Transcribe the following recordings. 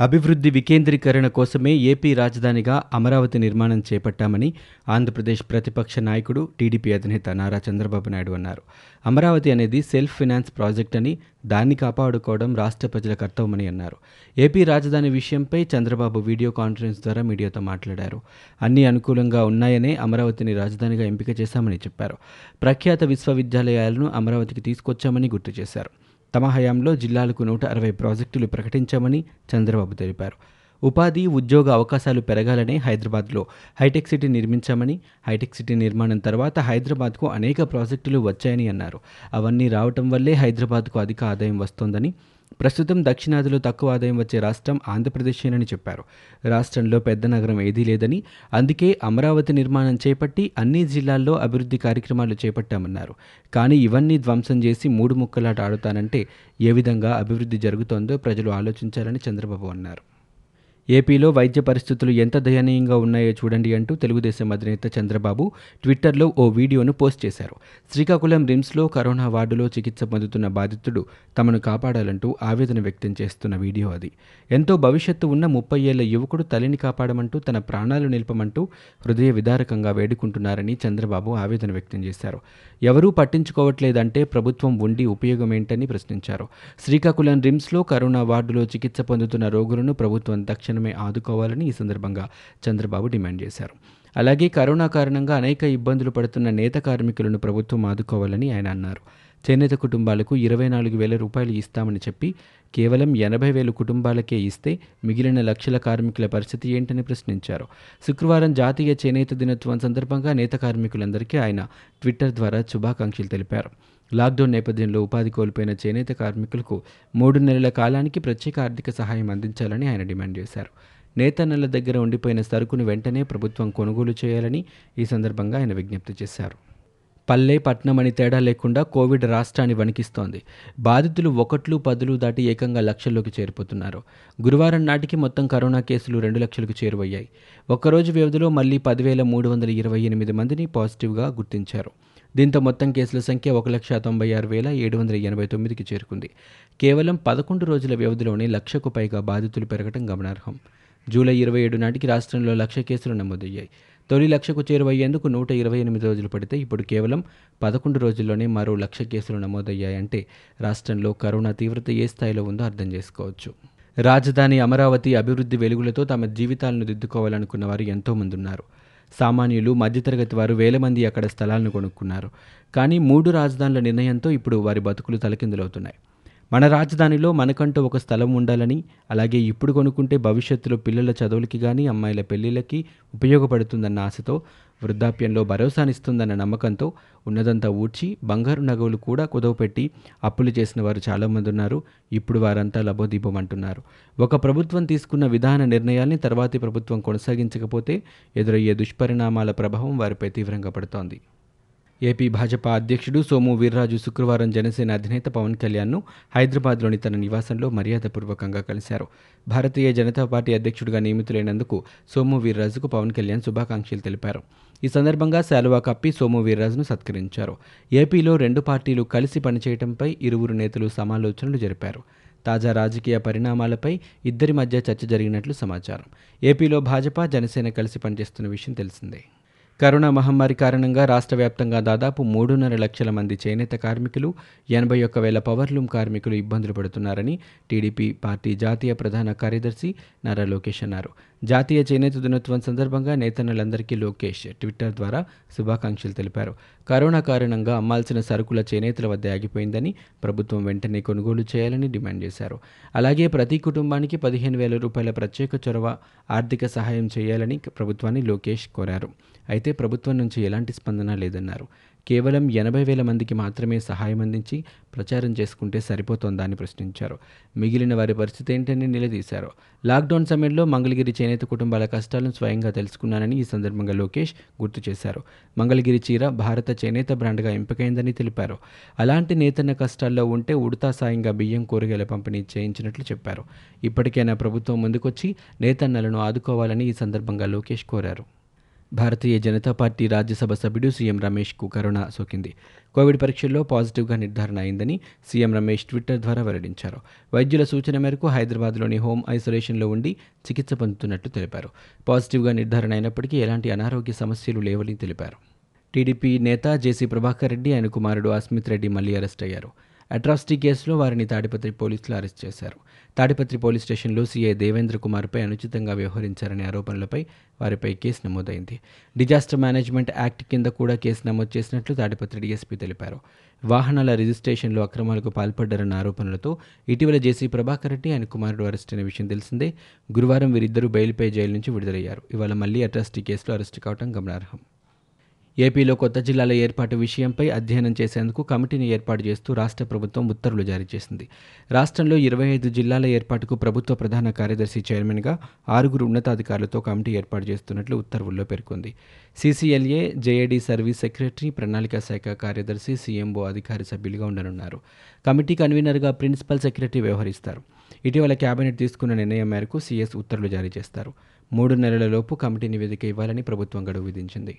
అభివృద్ధి వికేంద్రీకరణ కోసమే ఏపీ రాజధానిగా అమరావతి నిర్మాణం చేపట్టామని ఆంధ్రప్రదేశ్ ప్రతిపక్ష నాయకుడు టీడీపీ అధినేత నారా చంద్రబాబు నాయుడు అన్నారు. అమరావతి అనేది సెల్ఫ్ ఫినాన్స్ ప్రాజెక్ట్ అని దాన్ని కాపాడుకోవడం రాష్ట్ర ప్రజల కర్తవ్యమని అన్నారు. ఏపీ రాజధాని విషయంపై చంద్రబాబు వీడియో కాన్ఫరెన్స్ ద్వారా మీడియాతో మాట్లాడారు. అన్ని అనుకూలంగా ఉన్నాయనే అమరావతిని రాజధానిగా ఎంపిక చేశామని చెప్పారు. ప్రఖ్యాత విశ్వవిద్యాలయాలను అమరావతికి తీసుకొచ్చామని గుర్తు చేశారు. తమ హయాంలో జిల్లాలకు నూట అరవై ప్రాజెక్టులు ప్రకటించామని చంద్రబాబు తెలిపారు. ఉపాధి ఉద్యోగ అవకాశాలు పెరగాలని హైదరాబాద్లో హైటెక్ సిటీ నిర్మించామని హైటెక్ సిటీ నిర్మాణం తర్వాత హైదరాబాద్కు అనేక ప్రాజెక్టులు వచ్చాయని అన్నారు. అవన్నీ రావటం వల్లే హైదరాబాద్కు అధిక ఆదాయం వస్తోందని ప్రస్తుతం దక్షిణాదిలో తక్కువ ఆదాయం వచ్చే రాష్ట్రం ఆంధ్రప్రదేశేనని చెప్పారు. రాష్ట్రంలో పెద్ద నగరం ఏదీ లేదని అందుకే అమరావతి నిర్మాణం చేపట్టి అన్ని జిల్లాల్లో అభివృద్ధి కార్యక్రమాలు చేపట్టామన్నారు. కానీ ఇవన్నీ ధ్వంసం చేసి మూడు ముక్కలాట ఆడుతానంటే ఏ విధంగా అభివృద్ధి జరుగుతోందో ప్రజలు ఆలోచించాలని చంద్రబాబు అన్నారు. ఏపీలో వైద్య పరిస్థితులు ఎంత దయనీయంగా ఉన్నాయో చూడండి అంటూ తెలుగుదేశం అధినేత చంద్రబాబు ట్విట్టర్లో ఓ వీడియోను పోస్ట్ చేశారు. శ్రీకాకుళం రిమ్స్లో కరోనా వార్డులో చికిత్స పొందుతున్న బాధితుడు తమను కాపాడాలంటూ ఆవేదన వ్యక్తం చేస్తున్న వీడియో అది. ఎంతో భవిష్యత్తు ఉన్న ముప్పై ఏళ్ళ యువకుడు తల్లిని కాపాడమంటూ తన ప్రాణాలు నిలపమంటూ హృదయ విదారకంగా వేడుకుంటున్నారని చంద్రబాబు ఆవేదన వ్యక్తం చేశారు. ఎవరూ పట్టించుకోవట్లేదంటే ప్రభుత్వం ఉండి ఉపయోగం ఏంటని ప్రశ్నించారు. శ్రీకాకుళం రిమ్స్లో కరోనా వార్డులో చికిత్స పొందుతున్న రోగులను ప్రభుత్వం మనమే ఆదుకోవాలని ఈ సందర్భంగా చంద్రబాబు డిమాండ్ చేశారు. అలాగే కరోనా కారణంగా అనేక ఇబ్బందులు పడుతున్న నేత కార్మికులను ప్రభుత్వం ఆదుకోవాలని ఆయన అన్నారు. చేనేత కుటుంబాలకు ఇరవై నాలుగు వేల రూపాయలు ఇస్తామని చెప్పి కేవలం ఎనభై వేలు కుటుంబాలకే ఇస్తే మిగిలిన లక్షల కార్మికుల పరిస్థితి ఏంటని ప్రశ్నించారు. శుక్రవారం జాతీయ చేనేత దినోత్సవం సందర్భంగా నేత కార్మికులందరికీ ఆయన ట్విట్టర్ ద్వారా శుభాకాంక్షలు తెలిపారు. లాక్డౌన్ నేపథ్యంలో ఉపాధి కోల్పోయిన చేనేత కార్మికులకు మూడు నెలల కాలానికి ప్రత్యేక ఆర్థిక సహాయం అందించాలని ఆయన డిమాండ్ చేశారు. నేతన్నల దగ్గర ఉండిపోయిన సరుకును వెంటనే ప్రభుత్వం కొనుగోలు చేయాలని ఈ సందర్భంగా ఆయన విజ్ఞప్తి చేశారు. పల్లె పట్నం అని తేడా లేకుండా కోవిడ్ రాష్ట్రాన్ని వణికిస్తోంది. బాధితులు ఒకట్లు పదులు దాటి ఏకంగా లక్షల్లోకి చేరిపోతున్నారు. గురువారం నాటికి మొత్తం కరోనా కేసులు రెండు లక్షలకు చేరువయ్యాయి. ఒక్కరోజు వ్యవధిలో మళ్ళీ పదివేల మూడు వందల ఇరవై ఎనిమిది మందిని పాజిటివ్గా గుర్తించారు. దీంతో మొత్తం కేసుల సంఖ్య ఒక లక్ష తొంభై ఆరు వేల ఏడు వందల ఎనభై తొమ్మిదికి చేరుకుంది. కేవలం పదకొండు రోజుల వ్యవధిలోనే లక్షకు పైగా బాధితులు పెరగడం గమనార్హం. జూలై ఇరవై ఏడు నాటికి రాష్ట్రంలో లక్ష కేసులు నమోదయ్యాయి. తొలి లక్షకు చేరువయ్యేందుకు నూట ఇరవై ఎనిమిది రోజులు పడితే ఇప్పుడు కేవలం పదకొండు రోజుల్లోనే మరో లక్ష కేసులు నమోదయ్యాయంటే రాష్ట్రంలో కరోనా తీవ్రత ఏ స్థాయిలో ఉందో అర్థం చేసుకోవచ్చు. రాజధాని అమరావతి అభివృద్ధి వెలుగులతో తమ జీవితాలను దిద్దుకోవాలనుకున్న వారు ఎంతోమంది ఉన్నారు. సామాన్యులు మధ్యతరగతి వారు వేల మంది అక్కడ స్థలాలను కొనుక్కున్నారు. కానీ మూడు రాజధానుల నిర్ణయంతో ఇప్పుడు వారి బతుకులు తలకిందులవుతున్నాయి. మన రాజధానిలో మనకంటూ ఒక స్థలం ఉండాలని అలాగే ఇప్పుడు కొనుక్కుంటే భవిష్యత్తులో పిల్లల చదువులకి కానీ అమ్మాయిల పెళ్ళిళ్ళకి ఉపయోగపడుతుందన్న ఆశతో వృద్ధాప్యంలో భరోసానిస్తుందన్న నమ్మకంతో ఉన్నదంతా ఊడ్చి బంగారు నగవులు కూడా కుదవపెట్టి అప్పులు చేసిన వారు చాలామంది ఉన్నారు. ఇప్పుడు వారంతా లబోదీపమంటున్నారు ఒక ప్రభుత్వం తీసుకున్న విధాన నిర్ణయాల్ని తర్వాతి ప్రభుత్వం కొనసాగించకపోతే ఎదురయ్యే దుష్పరిణామాల ప్రభావం వారిపై తీవ్రంగా పడుతోంది. ఏపీ భాజపా అధ్యక్షుడు సోము వీర్రాజు శుక్రవారం జనసేన అధినేత పవన్ కళ్యాణ్ను హైదరాబాద్లోని తన నివాసంలో మర్యాదపూర్వకంగా కలిశారు. భారతీయ జనతా పార్టీ అధ్యక్షుడిగా నియమితులైనందుకు సోము వీర్రాజుకు పవన్ కళ్యాణ్ శుభాకాంక్షలు తెలిపారు. ఈ సందర్భంగా శాలువా కప్పి సోము వీర్రాజును సత్కరించారు. ఏపీలో రెండు పార్టీలు కలిసి పనిచేయడంపై ఇరువురు నేతలు సమాలోచనలు జరిపారు. తాజా రాజకీయ పరిణామాలపై ఇద్దరి మధ్య చర్చ జరిగినట్లు సమాచారం. ఏపీలో భాజపా జనసేన కలిసి పనిచేస్తున్న విషయం తెలిసిందే. కరోనా మహమ్మారి కారణంగా రాష్ట్ర వ్యాప్తంగా దాదాపు మూడున్నర లక్షల మంది చేనేత కార్మికులు ఎనభై ఒక్క వేల పవర్లూమ్ కార్మికులు ఇబ్బందులు పడుతున్నారని టీడీపీ పార్టీ జాతీయ ప్రధాన కార్యదర్శి నారా లోకేష్ అన్నారు. జాతీయ చేనేత దినోత్సవం సందర్భంగా నేతన్నలందరికీ లోకేష్ ట్విట్టర్ ద్వారా శుభాకాంక్షలు తెలిపారు. కరోనా కారణంగా అమ్మాల్సిన సరుకుల చేనేతల వద్ద ఆగిపోయిందని ప్రభుత్వం వెంటనే కొనుగోలు చేయాలని డిమాండ్ చేశారు. అలాగే ప్రతి కుటుంబానికి పదిహేను వేల రూపాయల ప్రత్యేక చొరవ ఆర్థిక సహాయం చేయాలని ప్రభుత్వాన్ని లోకేష్ కోరారు. అయితే ప్రభుత్వం నుంచి ఎలాంటి స్పందన లేదన్నారు. కేవలం ఎనభై వేల మందికి మాత్రమే సహాయం అందించి ప్రచారం చేసుకుంటే సరిపోతోందా అని ప్రశ్నించారు. మిగిలిన వారి పరిస్థితి ఏంటని నిలదీశారు. లాక్డౌన్ సమయంలో మంగళగిరి చేనేత కుటుంబాల కష్టాలను స్వయంగా తెలుసుకున్నానని ఈ సందర్భంగా లోకేష్ గుర్తు చేశారు. మంగళగిరి చీర భారత చేనేత బ్రాండ్గా ఎంపికైందని తెలిపారు. అలాంటి నేతన్న కష్టాల్లో ఉంటే ఉడతా సాయంగా బియ్యం కూరగాయల పంపిణీ చేయించినట్లు చెప్పారు. ఇప్పటికైనా ప్రభుత్వం ముందుకొచ్చి నేతన్నలను ఆదుకోవాలని ఈ సందర్భంగా లోకేష్ కోరారు. భారతీయ జనతా పార్టీ రాజ్యసభ సభ్యుడు సీఎం రమేష్కు కరోనా సోకింది. కోవిడ్ పరీక్షల్లో పాజిటివ్గా నిర్ధారణ అయిందని సీఎం రమేష్ ట్విట్టర్ ద్వారా వెల్లడించారు. వైద్యుల సూచన మేరకు హైదరాబాద్లోని హోమ్ ఐసోలేషన్లో ఉండి చికిత్స పొందుతున్నట్లు తెలిపారు. పాజిటివ్గా నిర్ధారణ అయినప్పటికీ ఎలాంటి అనారోగ్య సమస్యలు లేవని తెలిపారు. టీడీపీ నేత జేసీ ప్రభాకర్ రెడ్డి ఆయన కుమారుడు అస్మిత్ రెడ్డి మళ్ళీ అరెస్ట్ అయ్యారు. అట్రాసిటీ కేసులో వారిని తాడిపత్రి పోలీసులు అరెస్ట్ చేశారు. తాడిపత్రి పోలీస్ స్టేషన్లో సీఐ దేవేంద్ర కుమార్పై అనుచితంగా వ్యవహరించారనే ఆరోపణలపై వారిపై కేసు నమోదైంది. డిజాస్టర్ మేనేజ్మెంట్ యాక్ట్ కింద కూడా కేసు నమోదు చేసినట్లు తాడిపత్రి డీఎస్పీ తెలిపారు. వాహనాల రిజిస్ట్రేషన్లో అక్రమాలకు పాల్పడ్డారన్న ఆరోపణలతో ఇటీవల జేసీ ప్రభాకర్ రెడ్డి ఆయన కుమారుడు అరెస్ట్ అయిన విషయం తెలిసిందే. గురువారం వీరిద్దరూ బెయిల్పై జైలు నుంచి విడుదలయ్యారు. ఇవాళ మళ్ళీ అట్రాసిటీ కేసులో అరెస్టు కావడం గమనార్హం. ఏపీలో కొత్త జిల్లాల ఏర్పాటు విషయంపై అధ్యయనం చేసేందుకు కమిటీని ఏర్పాటు చేస్తూ రాష్ట్ర ప్రభుత్వం ఉత్తర్వులు జారీ చేసింది. రాష్ట్రంలో ఇరవై ఐదు జిల్లాల ఏర్పాటుకు ప్రభుత్వ ప్రధాన కార్యదర్శి చైర్మన్గా ఆరుగురు ఉన్నతాధికారులతో కమిటీ ఏర్పాటు చేస్తున్నట్లు ఉత్తర్వుల్లో పేర్కొంది. సీసీఎల్ఏ జేఏడీ సర్వీస్ సెక్రటరీ ప్రణాళిక శాఖ కార్యదర్శి సీఎంఓ అధికారి సభ్యులుగా ఉండనున్నారు. కమిటీ కన్వీనర్గా ప్రిన్సిపల్ సెక్రటరీ వ్యవహరిస్తారు. ఇటీవల కేబినెట్ తీసుకున్న నిర్ణయం మేరకు సీఎస్ ఉత్తర్వులు జారీ చేస్తారు. మూడు నెలలలోపు కమిటీ నివేదిక ఇవ్వాలని ప్రభుత్వం గడువు విధించింది.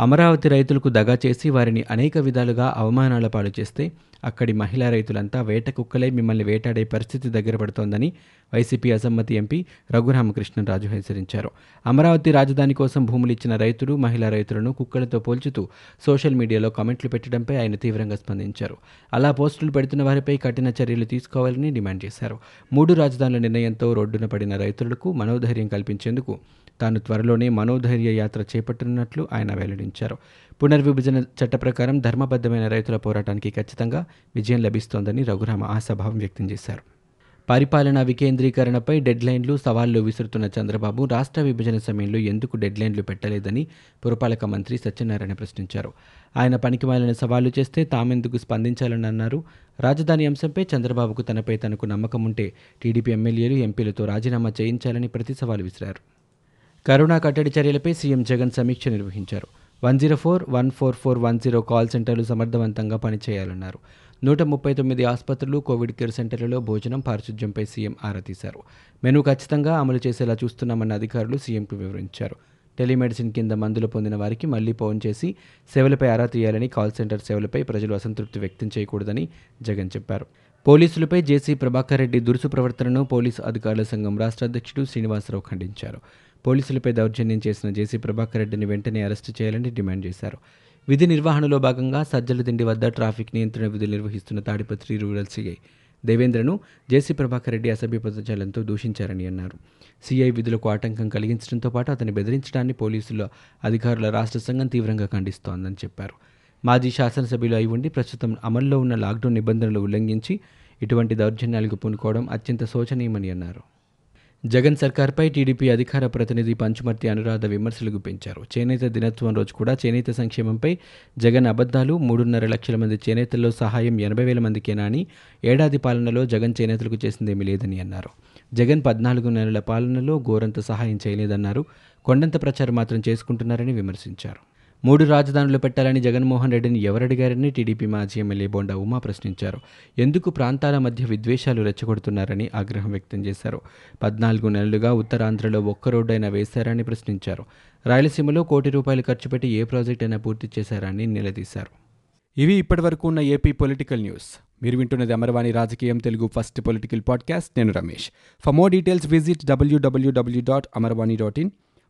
అమరావతి రైతులకు దగా చేసి వారిని అనేక విధాలుగా అవమానాల పాలు చేస్తే అక్కడి మహిళా రైతులంతా వేట కుక్కలే మిమ్మల్ని వేటాడే పరిస్థితి దగ్గర పడుతోందని వైసీపీ అసమ్మతి ఎంపీ రఘురామకృష్ణరాజు హెచ్చరించారు. అమరావతి రాజధాని కోసం భూములు ఇచ్చిన రైతులు మహిళా రైతులను కుక్కలతో పోల్చుతూ సోషల్ మీడియాలో కామెంట్లు పెట్టడంపై ఆయన తీవ్రంగా స్పందించారు. అలా పోస్టులు పెడుతున్న వారిపై కఠిన చర్యలు తీసుకోవాలని డిమాండ్ చేశారు. మూడు రాజధానుల నిర్ణయంతో రోడ్డున పడిన రైతులకు మనోధైర్యం కల్పించేందుకు తాను త్వరలోనే మనోధైర్య యాత్ర చేపట్టనున్నట్లు ఆయన వెల్లడించారు. పునర్విభజన చట్ట ప్రకారం ధర్మబద్ధమైన రైతుల పోరాటానికి ఖచ్చితంగా విజయం లభిస్తోందని రఘురామ ఆశాభావం వ్యక్తం చేశారు. పరిపాలనా వికేంద్రీకరణపై డెడ్లైన్లు సవాళ్ళు విసురుతున్న చంద్రబాబు రాష్ట్ర విభజన సమయంలో ఎందుకు డెడ్లైన్లు పెట్టలేదని పురపాలక మంత్రి సత్యనారాయణ ప్రశ్నించారు. ఆయన పనికిమాలిన సవాళ్ళు చేస్తే తామెందుకు స్పందించాలని అన్నారు రాజధాని అంశంపై చంద్రబాబుకు తనపై తనకు నమ్మకం ఉంటే టీడీపీ ఎమ్మెల్యేలు ఎంపీలతో రాజీనామా చేయించాలని ప్రతి సవాలు విసిరారు. కరోనా కట్టడి చర్యలపై సీఎం జగన్ సమీక్ష నిర్వహించారు. One zero four one four four one zero call సెంటర్లు సమర్థవంతంగా పనిచేయాలన్నారు. నూట ముప్పై తొమ్మిది ఆసుపత్రులు కోవిడ్ కేర్ సెంటర్లలో భోజనం పారిశుధ్యంపై సీఎం ఆరా తీశారు. మెను ఖచ్చితంగా అమలు చేసేలా చూస్తున్నామన్న అధికారులు సీఎంకు వివరించారు. టెలిమెడిసిన్ కింద మందులు పొందిన వారికి మళ్ళీ ఫోన్ చేసి సేవలపై ఆరా తీయాలని కాల్ సెంటర్ సేవలపై ప్రజలు అసంతృప్తి వ్యక్తం చేయకూడదని జగన్ చెప్పారు. పోలీసులపై జేసీ ప్రభాకర్ రెడ్డి దురుసు ప్రవర్తనను పోలీసు అధికారుల సంఘం రాష్ట్ర అధ్యక్షుడు శ్రీనివాసరావు ఖండించారు. పోలీసులపై దౌర్జన్యం చేసిన జేసీ ప్రభాకర్ రెడ్డిని వెంటనే అరెస్టు చేయాలని డిమాండ్ చేశారు. విధి నిర్వహణలో భాగంగా సజ్జల దిండి వద్ద ట్రాఫిక్ నియంత్రణ విధులు నిర్వహిస్తున్న తాడిపత్రి రూరల్ సీఐ దేవేంద్రను జేసీ ప్రభాకర్ రెడ్డి అసభ్య పదజాలంతో దూషించారని అన్నారు. సీఐ విధులకు ఆటంకం కలిగించడంతో పాటు అతన్ని బెదిరించడాన్ని పోలీసుల అధికారుల రాష్ట్ర సంఘం తీవ్రంగా ఖండిస్తోందని చెప్పారు. మాజీ శాసనసభ్యులు అయి ఉండి ప్రస్తుతం అమల్లో ఉన్న లాక్డౌన్ నిబంధనలు ఉల్లంఘించి ఇటువంటి దౌర్జన్యాలకు పూనుకోవడం అత్యంత శోచనీయమని అన్నారు. జగన్ సర్కార్పై టీడీపీ అధికార ప్రతినిధి పంచుమర్తి అనురాధ విమర్శలు గుప్పించారు చేనేత దినోత్సవం రోజు కూడా చేనేత సంక్షేమంపై జగన్ అబద్ధాలు మూడున్నర లక్షల మంది చేనేతల్లో సహాయం ఎనభై వేల మందికేనా అని ఏడాది పాలనలో జగన్ చేనేతలకు చేసిందేమీ లేదని అన్నారు. జగన్ పద్నాలుగు నెలల పాలనలో ఘోరంత సహాయం చేయలేదన్నారు. కొండంత ప్రచారం మాత్రం చేసుకుంటున్నారని విమర్శించారు. మూడు రాజధానులు పెట్టాలని జగన్మోహన్ రెడ్డిని ఎవరడిగారని టీడీపీ మాజీ ఎమ్మెల్యే బోండా ఉమా ప్రశ్నించారు. ఎందుకు ప్రాంతాల మధ్య విద్వేషాలు రెచ్చగొడుతున్నారని ఆగ్రహం వ్యక్తం చేశారు. పద్నాలుగు నెలలుగా ఉత్తరాంధ్రలో ఒక్క రోడ్డైనా వేశారని ప్రశ్నించారు. రాయలసీమలో కోటి రూపాయలు ఖర్చు పెట్టి ఏ ప్రాజెక్ట్ అయినా పూర్తి చేశారని నిలదీశారు. ఇవి ఇప్పటివరకు ఉన్న ఏపీ పొలిటికల్ న్యూస్. మీరు వింటున్నది అమర్వాణి రాజకీయం తెలుగు ఫస్ట్ పొలిటికల్ పాడ్కాస్ట్. నేను Ramesh. For more details visit WWW dot Amarvani dot in.